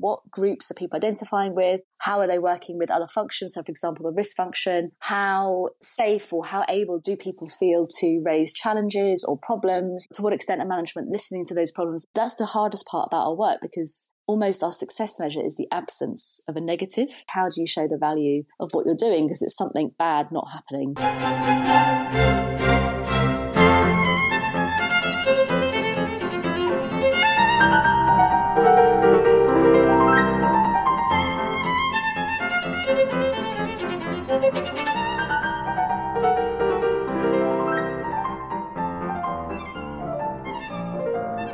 What groups are people identifying with? How are they working with other functions? So, for example, the risk function. How safe or how able do people feel to raise challenges or problems? To what extent are management listening to those problems? That's the hardest part about our work because almost our success measure is the absence of a negative. How do you show the value of what you're doing? Because it's something bad not happening.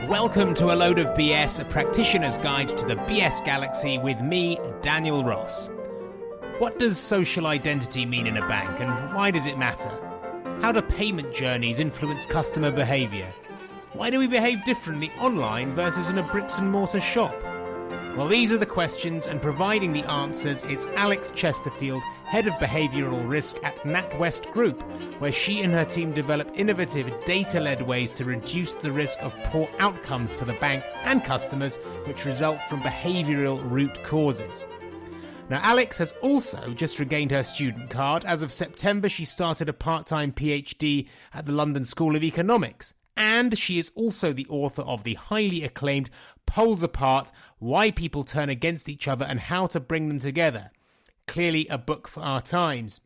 Welcome to A Load of BS, a practitioner's guide to the BS galaxy with me, Daniel Ross. What does social identity mean in a bank and why does it matter? How do payment journeys influence customer behaviour? Why do we behave differently online versus in a bricks and mortar shop? Well, these are the questions, and providing the answers is Alex Chesterfield, Head of Behavioural Risk at NatWest Group, where she and her team develop innovative data led ways to reduce the risk of poor outcomes for the bank and customers, which result from behavioural root causes. Now, Alex has also just regained her student card. As of September, she started a part time PhD at the London School of Economics. And she is also the author of the highly acclaimed Poles Apart Why People Turn Against Each Other and How to Bring Them Together. Clearly, a book for our times.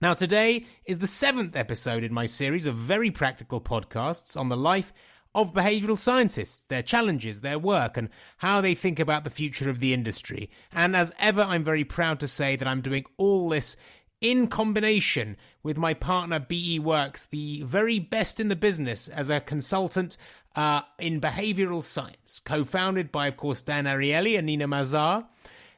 Now, today is the seventh episode in my series of very practical podcasts on the life of behavioural scientists, their challenges, their work, and how they think about the future of the industry. And as ever, I'm very proud to say that I'm doing all this in combination with my partner BEworks, the very best in the business as a consultant uh, in behavioral science, co founded by, of course, Dan Ariely and Nina Mazar.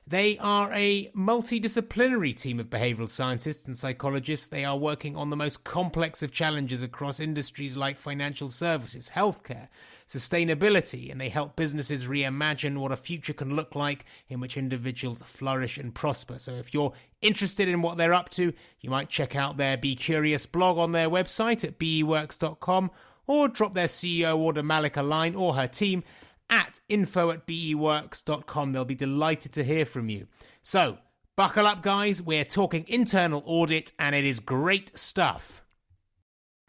They are a multidisciplinary team of behavioral scientists and psychologists. They are working on the most complex of challenges across industries like financial services, healthcare, sustainability, and they help businesses reimagine what a future can look like in which individuals flourish and prosper. So if you're interested in what they're up to, you might check out their BEcurious blog on their website at beworks.com or drop their CEO Wardah Malik a line or her team at info at beworks.com. They'll be delighted to hear from you. So, buckle up, guys. We're talking internal audit, and it is great stuff.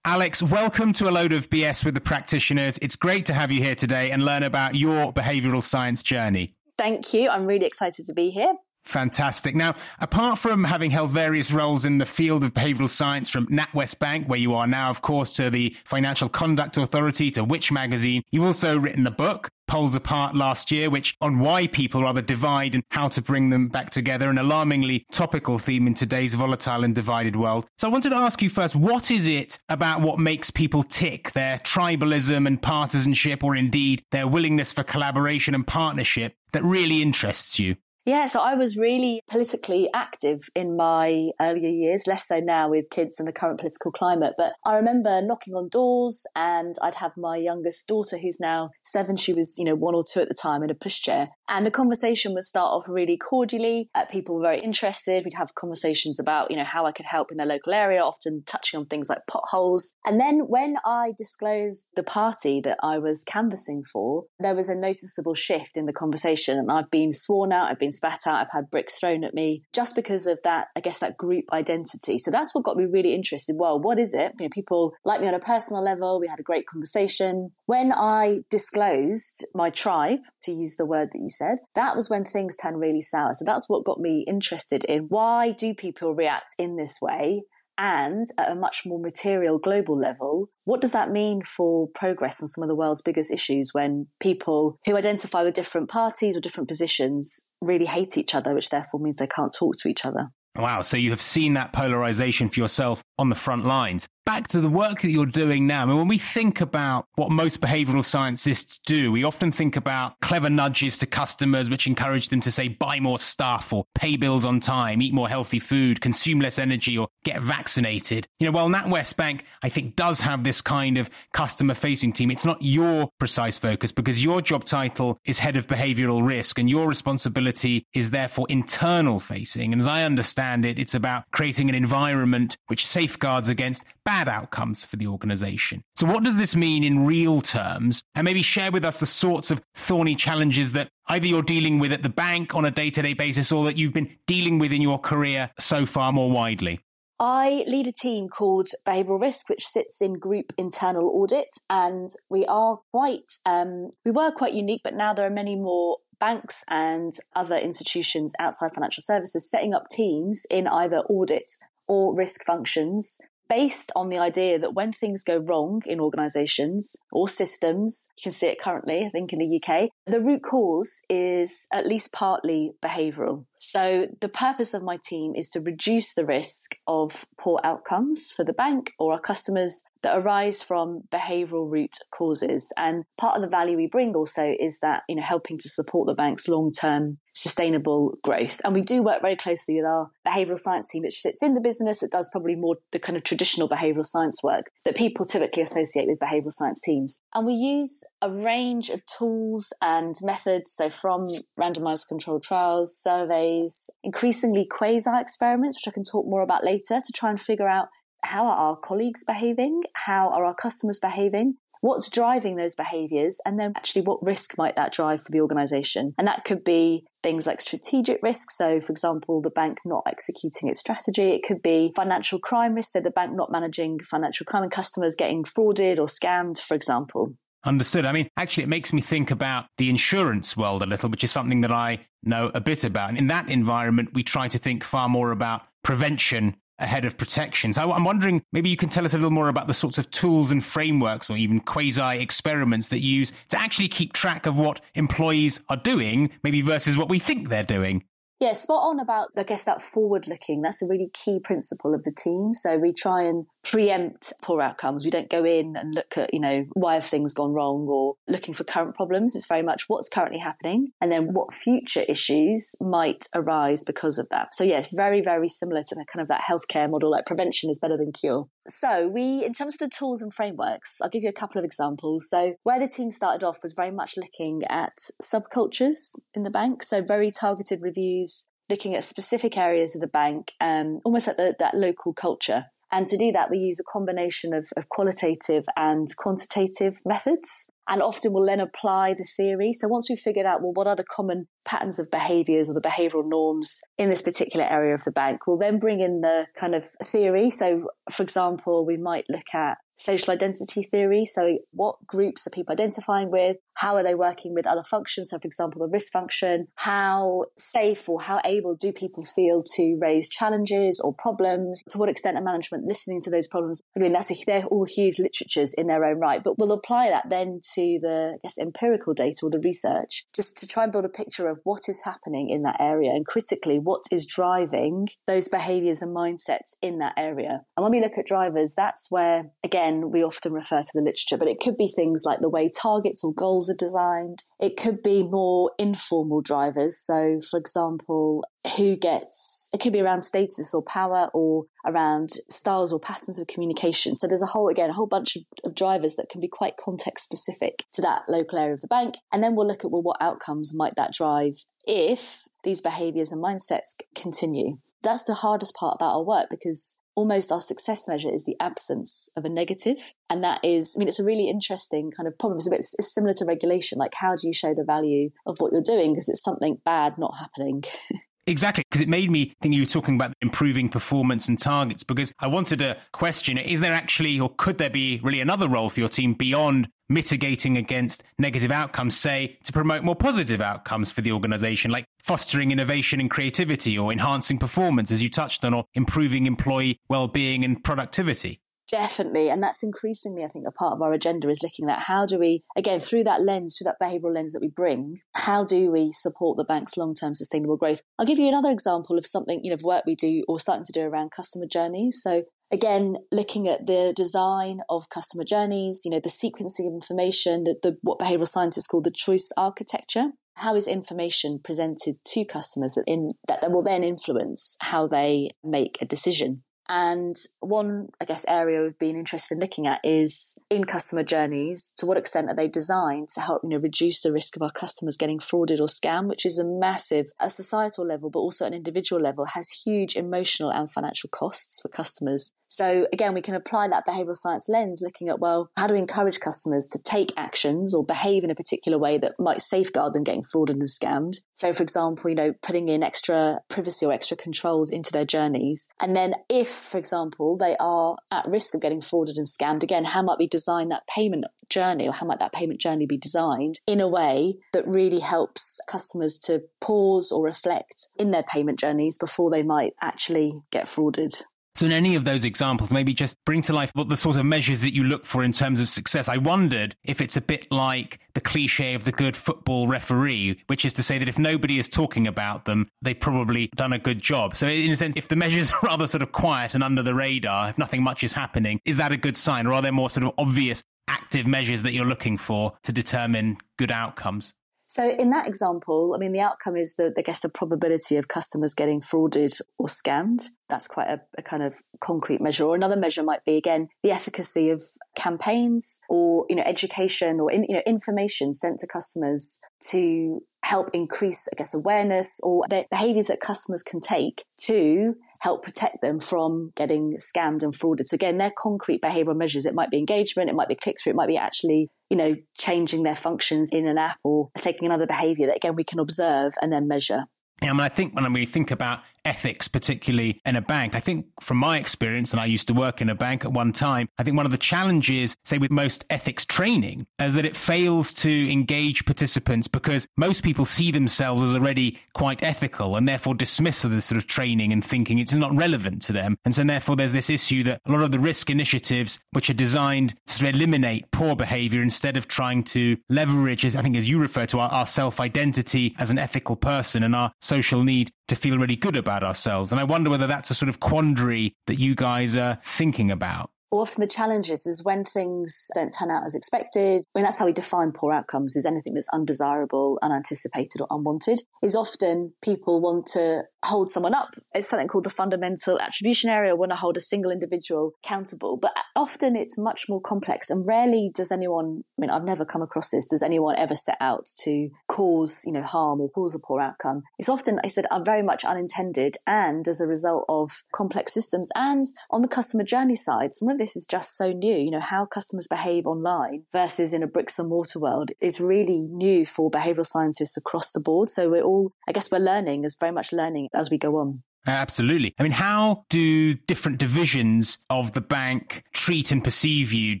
Alex, welcome to a load of BS with the practitioners. It's great to have you here today and learn about your behavioral science journey. Thank you. I'm really excited to be here. Fantastic. Now, apart from having held various roles in the field of behavioral science from NatWest Bank, where you are now, of course, to the Financial Conduct Authority, to Which Magazine, you've also written the book, Poles Apart last year, which on why people rather divide and how to bring them back together, an alarmingly topical theme in today's volatile and divided world. So I wanted to ask you first, what is it about what makes people tick, their tribalism and partisanship, or indeed their willingness for collaboration and partnership that really interests you? Yeah, so I was really politically active in my earlier years, less so now with kids and the current political climate. But I remember knocking on doors and I'd have my youngest daughter, who's now seven, she was, you know, one or two at the time in a pushchair. And the conversation would start off really cordially. Uh, people were very interested. We'd have conversations about, you know, how I could help in their local area, often touching on things like potholes. And then when I disclosed the party that I was canvassing for, there was a noticeable shift in the conversation. And I've been sworn out, I've been spat out, I've had bricks thrown at me just because of that, I guess, that group identity. So that's what got me really interested. Well, what is it? You know, people like me on a personal level. We had a great conversation. When I disclosed my tribe, to use the word that you said, that was when things turned really sour. So that's what got me interested in why do people react in this way? And at a much more material global level, what does that mean for progress on some of the world's biggest issues when people who identify with different parties or different positions really hate each other, which therefore means they can't talk to each other? Wow. So you have seen that polarization for yourself on the front lines back to the work that you're doing now. I mean, when we think about what most behavioral scientists do, we often think about clever nudges to customers, which encourage them to say, buy more stuff or pay bills on time, eat more healthy food, consume less energy or get vaccinated. You know, while NatWest Bank, I think does have this kind of customer facing team, it's not your precise focus because your job title is head of behavioral risk and your responsibility is therefore internal facing. And as I understand it, it's about creating an environment which safeguards against bad bad outcomes for the organization. So what does this mean in real terms? And maybe share with us the sorts of thorny challenges that either you're dealing with at the bank on a day to day basis or that you've been dealing with in your career so far more widely. I lead a team called Behavioural Risk, which sits in group internal audit, and we are quite um, we were quite unique, but now there are many more banks and other institutions outside financial services setting up teams in either audit or risk functions based on the idea that when things go wrong in organizations or systems, you can see it currently, I think in the UK, the root cause is at least partly behavioral. So the purpose of my team is to reduce the risk of poor outcomes for the bank or our customers that arise from behavioral root causes. And part of the value we bring also is that, you know, helping to support the bank's long-term sustainable growth. And we do work very closely with our behavioral science team, which sits in the business. that does probably more the kind of traditional behavioral science work that people typically associate with behavioral science teams. And we use a range of tools and methods. So from randomized controlled trials, surveys, increasingly quasi experiments, which I can talk more about later to try and figure out how are our colleagues behaving? How are our customers behaving? What's driving those behaviors? And then actually what risk might that drive for the organization? And that could be things like strategic risk. So, for example, the bank not executing its strategy. It could be financial crime risk. So, the bank not managing financial crime and customers getting frauded or scammed, for example. Understood. I mean, actually, it makes me think about the insurance world a little, which is something that I know a bit about. And in that environment, we try to think far more about prevention ahead of protection. So I'm wondering, maybe you can tell us a little more about the sorts of tools and frameworks or even quasi experiments that you use to actually keep track of what employees are doing, maybe versus what we think they're doing. Yeah, spot on about, I guess, that forward looking. That's a really key principle of the team. So we try and preempt poor outcomes. We don't go in and look at, you know, why have things gone wrong or looking for current problems. It's very much what's currently happening and then what future issues might arise because of that. So yeah, it's very, very similar to the kind of that healthcare model, like prevention is better than cure. So we, in terms of the tools and frameworks, I'll give you a couple of examples. So where the team started off was very much looking at subcultures in the bank. So very targeted reviews, looking at specific areas of the bank, um, almost like the, that local culture. And to do that, we use a combination of, of qualitative and quantitative methods. And often we'll then apply the theory. So once we've figured out, well, what are the common patterns of behaviors or the behavioral norms in this particular area of the bank, we'll then bring in the kind of theory. So, for example, we might look at social identity theory. So, what groups are people identifying with? How are they working with other functions? So, for example, the risk function. How safe or how able do people feel to raise challenges or problems? To what extent are management listening to those problems? I mean, that's a, they're all huge literatures in their own right, but we'll apply that then to the, I guess, empirical data or the research just to try and build a picture of what is happening in that area and critically what is driving those behaviors and mindsets in that area. And when we look at drivers, that's where, again, we often refer to the literature, but it could be things like the way targets or goals are designed. It could be more informal drivers. So, for example, who gets, it could be around status or power or around styles or patterns of communication. So there's a whole, again, a whole bunch of, of drivers that can be quite context specific to that local area of the bank. And then we'll look at, well, what outcomes might that drive if these behaviors and mindsets continue? That's the hardest part about our work because almost our success measure is the absence of a negative. And that is, I mean, it's a really interesting kind of problem. It's, a bit, it's similar to regulation. Like, how do you show the value of what you're doing? Because it's something bad not happening. Exactly, because it made me think you were talking about improving performance and targets. Because I wanted to question is there actually, or could there be really another role for your team beyond mitigating against negative outcomes, say, to promote more positive outcomes for the organization, like fostering innovation and creativity or enhancing performance, as you touched on, or improving employee well being and productivity? Definitely. And that's increasingly, I think, a part of our agenda is looking at how do we, again, through that lens, through that behavioral lens that we bring, how do we support the bank's long term sustainable growth? I'll give you another example of something, you know, of work we do or starting to do around customer journeys. So again looking at the design of customer journeys you know the sequencing of information the, the what behavioral scientists call the choice architecture how is information presented to customers that in that will then influence how they make a decision And one, I guess, area we've been interested in looking at is in customer journeys, to what extent are they designed to help, you know, reduce the risk of our customers getting frauded or scammed, which is a massive, a societal level, but also an individual level, has huge emotional and financial costs for customers. So again, we can apply that behavioral science lens looking at, well, how do we encourage customers to take actions or behave in a particular way that might safeguard them getting frauded and scammed? So for example, you know, putting in extra privacy or extra controls into their journeys. And then if, for example, they are at risk of getting frauded and scammed, again, how might we design that payment journey or how might that payment journey be designed in a way that really helps customers to pause or reflect in their payment journeys before they might actually get frauded? So, in any of those examples, maybe just bring to life what the sort of measures that you look for in terms of success. I wondered if it's a bit like the cliche of the good football referee, which is to say that if nobody is talking about them, they've probably done a good job. So, in a sense, if the measures are rather sort of quiet and under the radar, if nothing much is happening, is that a good sign? Or are there more sort of obvious active measures that you're looking for to determine good outcomes? So in that example, I mean, the outcome is the, I guess, the probability of customers getting frauded or scammed. That's quite a, a, kind of concrete measure. Or another measure might be again the efficacy of campaigns or you know education or in, you know information sent to customers to help increase, I guess, awareness or the behaviors that customers can take to help protect them from getting scammed and frauded. So again, they're concrete behavioral measures. It might be engagement, it might be click through, it might be actually, you know, changing their functions in an app or taking another behavior that again we can observe and then measure. Yeah, I mean, I think when we think about ethics, particularly in a bank. I think from my experience, and I used to work in a bank at one time, I think one of the challenges, say with most ethics training, is that it fails to engage participants because most people see themselves as already quite ethical and therefore dismiss this sort of training and thinking it's not relevant to them. And so therefore there's this issue that a lot of the risk initiatives, which are designed to eliminate poor behavior instead of trying to leverage, as I think as you refer to, our, our self-identity as an ethical person and our social need to feel really good about ourselves. And I wonder whether that's a sort of quandary that you guys are thinking about often the challenges is when things don't turn out as expected. I mean, that's how we define poor outcomes is anything that's undesirable, unanticipated or unwanted is often people want to hold someone up. It's something called the fundamental attribution error, want to hold a single individual accountable. But often it's much more complex and rarely does anyone, I mean, I've never come across this, does anyone ever set out to cause, you know, harm or cause a poor outcome? It's often, I said, are very much unintended and as a result of complex systems. And on the customer journey side, some of this is just so new. You know, how customers behave online versus in a bricks and mortar world is really new for behavioral scientists across the board. So we're all, I guess we're learning, is very much learning as we go on. Absolutely. I mean, how do different divisions of the bank treat and perceive you?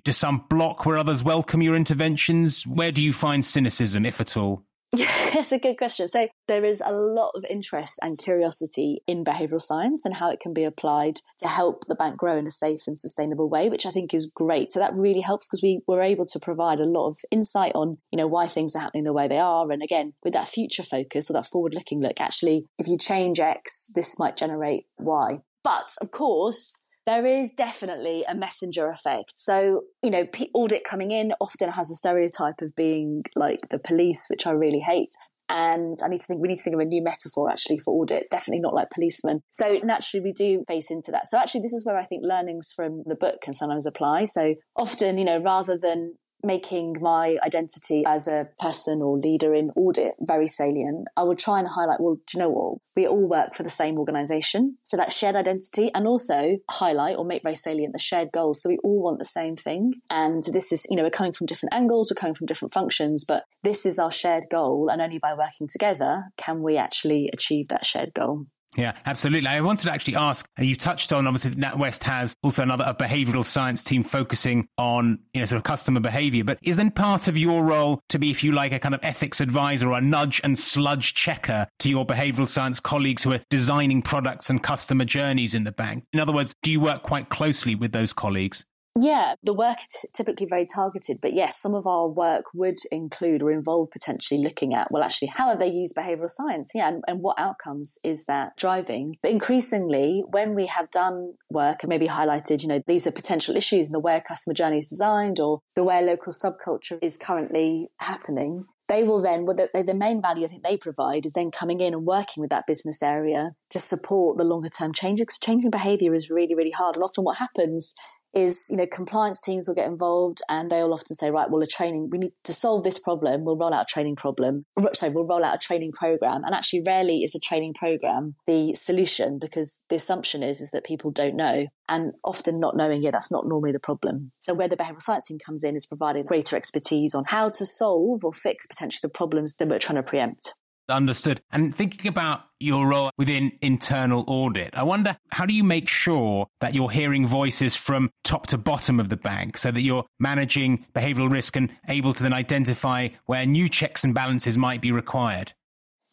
Do some block where others welcome your interventions? Where do you find cynicism, if at all? Yeah, that's a good question. So there is a lot of interest and curiosity in behavioral science and how it can be applied to help the bank grow in a safe and sustainable way, which I think is great. So that really helps because we were able to provide a lot of insight on, you know, why things are happening the way they are. And again, with that future focus or that forward looking look, actually, if you change X, this might generate Y. But of course, there is definitely a messenger effect. So, you know, audit coming in often has a stereotype of being like the police, which I really hate. And I need to think, we need to think of a new metaphor actually for audit, definitely not like policemen. So naturally we do face into that. So actually this is where I think learnings from the book can sometimes apply. So often, you know, rather than making my identity as a person or leader in audit very salient, I would try and highlight, well, do you know what? We all work for the same organization. So that shared identity and also highlight or make very salient the shared goals. So we all want the same thing. And this is, you know, we're coming from different angles, we're coming from different functions, but this is our shared goal. And only by working together can we actually achieve that shared goal. Yeah, absolutely. I wanted to actually ask, uh, you touched on obviously NatWest has also another a behavioral science team focusing on, you know, sort of customer behavior, but is then part of your role to be, if you like, a kind of ethics advisor or a nudge and sludge checker to your behavioral science colleagues who are designing products and customer journeys in the bank? In other words, do you work quite closely with those colleagues? Yeah, the work is typically very targeted, but yes, some of our work would include or involve potentially looking at, well, actually, how have they used behavioral science? Yeah, and, and what outcomes is that driving? But increasingly, when we have done work and maybe highlighted, you know, these are potential issues in the way a customer journey is designed or the way a local subculture is currently happening, they will then, well, the, the main value I think they provide is then coming in and working with that business area to support the longer term change. Because changing behavior is really, really hard. And often what happens is, you know, compliance teams will get involved and they'll often say, right, well, a training, we need to solve this problem. We'll roll out a training problem. Sorry, we'll roll out a training program. And actually rarely is a training program the solution because the assumption is, is that people don't know and often not knowing it, that's not normally the problem. So where the behavioral science team comes in is providing greater expertise on how to solve or fix potentially the problems that we're trying to preempt. Understood. And thinking about your role within internal audit, I wonder how do you make sure that you're hearing voices from top to bottom of the bank so that you're managing behavioral risk and able to then identify where new checks and balances might be required?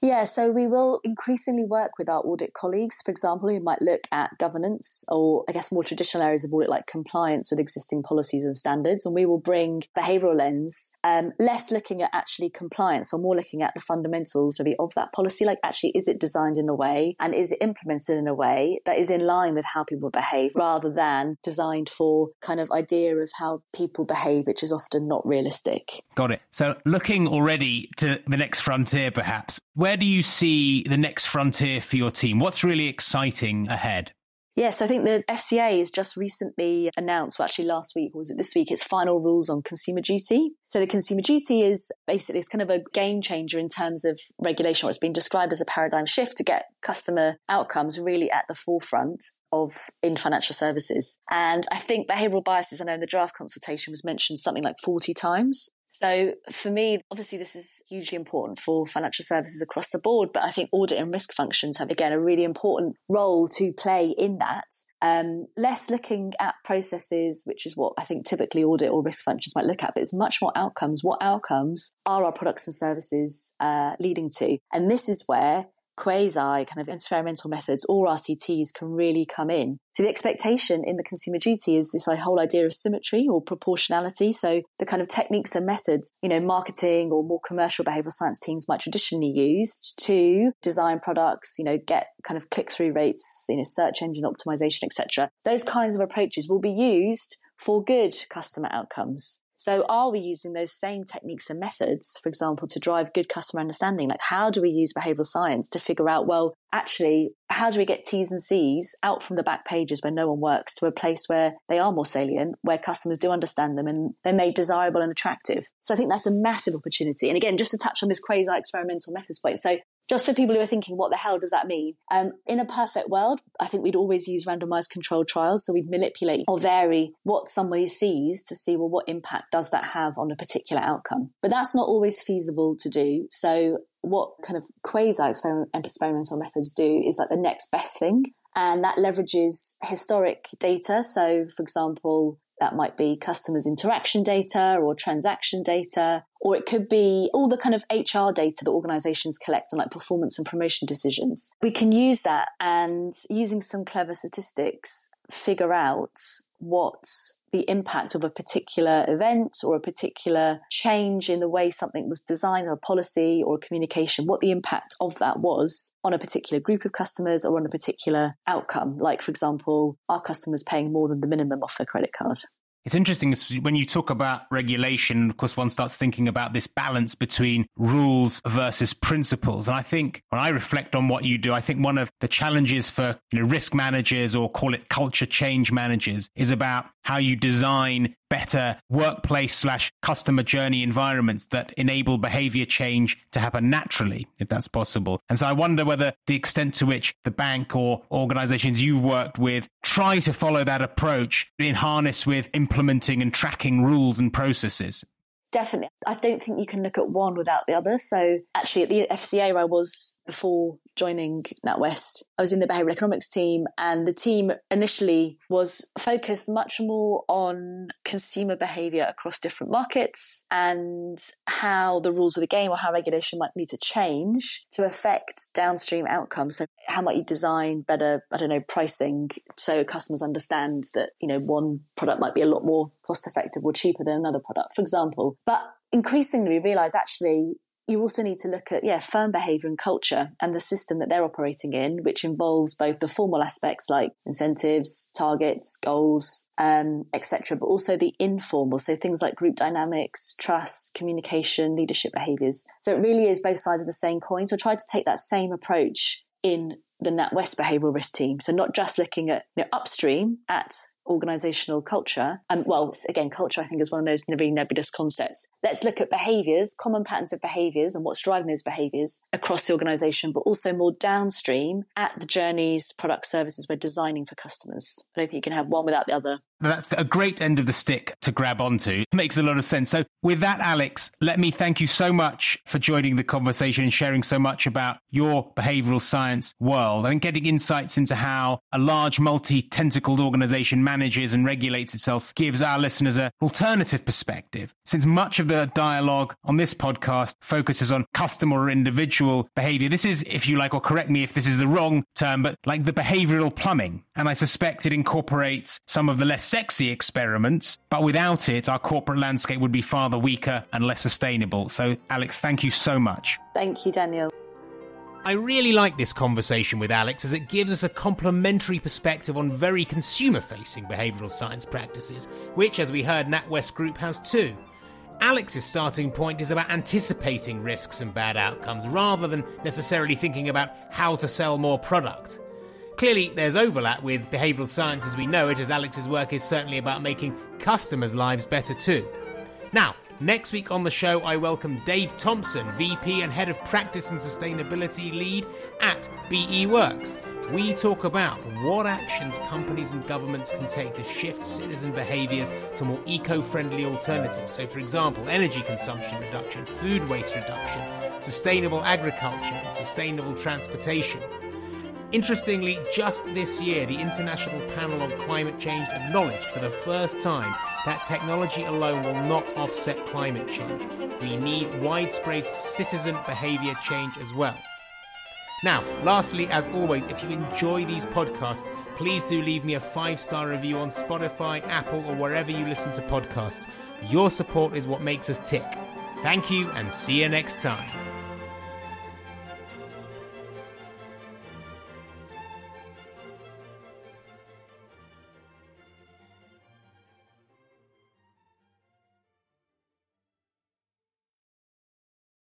Yeah, so we will increasingly work with our audit colleagues. For example, who might look at governance or, I guess, more traditional areas of audit like compliance with existing policies and standards. And we will bring behavioural lens, um, less looking at actually compliance or more looking at the fundamentals maybe of that policy. Like, actually, is it designed in a way and is it implemented in a way that is in line with how people behave rather than designed for kind of idea of how people behave, which is often not realistic. Got it. So, looking already to the next frontier, perhaps, where where do you see the next frontier for your team? What's really exciting ahead? Yes, I think the FCA has just recently announced, well, actually last week, or was it this week, its final rules on consumer duty. So the consumer duty is basically it's kind of a game changer in terms of regulation, or it's been described as a paradigm shift to get customer outcomes really at the forefront of in financial services. And I think behavioral biases, I know in the draft consultation was mentioned something like 40 times. So for me, obviously, this is hugely important for financial services across the board, but I think audit and risk functions have, again, a really important role to play in that. Um, less looking at processes, which is what I think typically audit or risk functions might look at, but it's much more outcomes. What outcomes are our products and services uh, leading to? And this is where quasi kind of experimental methods or RCTs can really come in. So the expectation in the consumer duty is this whole idea of symmetry or proportionality. So the kind of techniques and methods, you know, marketing or more commercial behavioral science teams might traditionally use to design products, you know, get kind of click through rates, you know, search engine optimization, etc. Those kinds of approaches will be used for good customer outcomes. So, are we using those same techniques and methods, for example, to drive good customer understanding? Like, how do we use behavioral science to figure out, well, actually, how do we get T's and C's out from the back pages where no one works to a place where they are more salient, where customers do understand them and they're made desirable and attractive? So, I think that's a massive opportunity. And again, just to touch on this quasi experimental methods point. So, just for people who are thinking, what the hell does that mean? Um, in a perfect world, I think we'd always use randomized controlled trials. So we'd manipulate or vary what somebody sees to see, well, what impact does that have on a particular outcome? But that's not always feasible to do. So what kind of quasi experimental methods do is like the next best thing. And that leverages historic data. So, for example, that might be customers' interaction data or transaction data, or it could be all the kind of HR data that organizations collect on like performance and promotion decisions. We can use that and using some clever statistics, figure out what the impact of a particular event or a particular change in the way something was designed or a policy or a communication, what the impact of that was on a particular group of customers or on a particular outcome. Like, for example, are customers paying more than the minimum off their credit card? It's interesting when you talk about regulation, of course, one starts thinking about this balance between rules versus principles. And I think when I reflect on what you do, I think one of the challenges for you know, risk managers or call it culture change managers is about how you design better workplace slash customer journey environments that enable behavior change to happen naturally, if that's possible. And so I wonder whether the extent to which the bank or organizations you've worked with try to follow that approach in harness with implementing and tracking rules and processes. Definitely. I don't think you can look at one without the other. So actually at the FCA where I was before joining NatWest, I was in the behavioral economics team and the team initially was focused much more on consumer behavior across different markets and how the rules of the game or how regulation might need to change to affect downstream outcomes. So how might you design better, I don't know, pricing so customers understand that, you know, one product might be a lot more cost effective or cheaper than another product, for example. But increasingly we realize actually you also need to look at yeah firm behavior and culture and the system that they're operating in which involves both the formal aspects like incentives targets goals um, etc but also the informal. So things like group dynamics trust communication leadership behaviors. So it really is both sides of the same coin. So I try to take that same approach in the NatWest behavioral risk team. So not just looking at you know, upstream at organizational culture. And well, again, culture I think is one of those very nebulous concepts. Let's look at behaviors, common patterns of behaviors and what's driving those behaviors across the organization, but also more downstream at the journeys, product services we're designing for customers. I don't think you can have one without the other. That's a great end of the stick to grab onto. Makes a lot of sense. So, with that, Alex, let me thank you so much for joining the conversation and sharing so much about your behavioral science world and getting insights into how a large multi tentacled organization manages and regulates itself gives our listeners an alternative perspective. Since much of the dialogue on this podcast focuses on customer or individual behavior, this is, if you like, or correct me if this is the wrong term, but like the behavioral plumbing. And I suspect it incorporates some of the less sexy experiments, but without it, our corporate landscape would be far the weaker and less sustainable. So, Alex, thank you so much. Thank you, Daniel. I really like this conversation with Alex as it gives us a complementary perspective on very consumer facing behavioural science practices, which, as we heard, NatWest Group has too. Alex's starting point is about anticipating risks and bad outcomes rather than necessarily thinking about how to sell more product. Clearly, there's overlap with behavioural science as we know it, as Alex's work is certainly about making customers' lives better too. Now, next week on the show, I welcome Dave Thompson, VP and Head of Practice and Sustainability Lead at BEworks. We talk about what actions companies and governments can take to shift citizen behaviours to more eco friendly alternatives. So, for example, energy consumption reduction, food waste reduction, sustainable agriculture, sustainable transportation. Interestingly, just this year, the International Panel on Climate Change acknowledged for the first time that technology alone will not offset climate change. We need widespread citizen behaviour change as well. Now, lastly, as always, if you enjoy these podcasts, please do leave me a five star review on Spotify, Apple, or wherever you listen to podcasts. Your support is what makes us tick. Thank you and see you next time.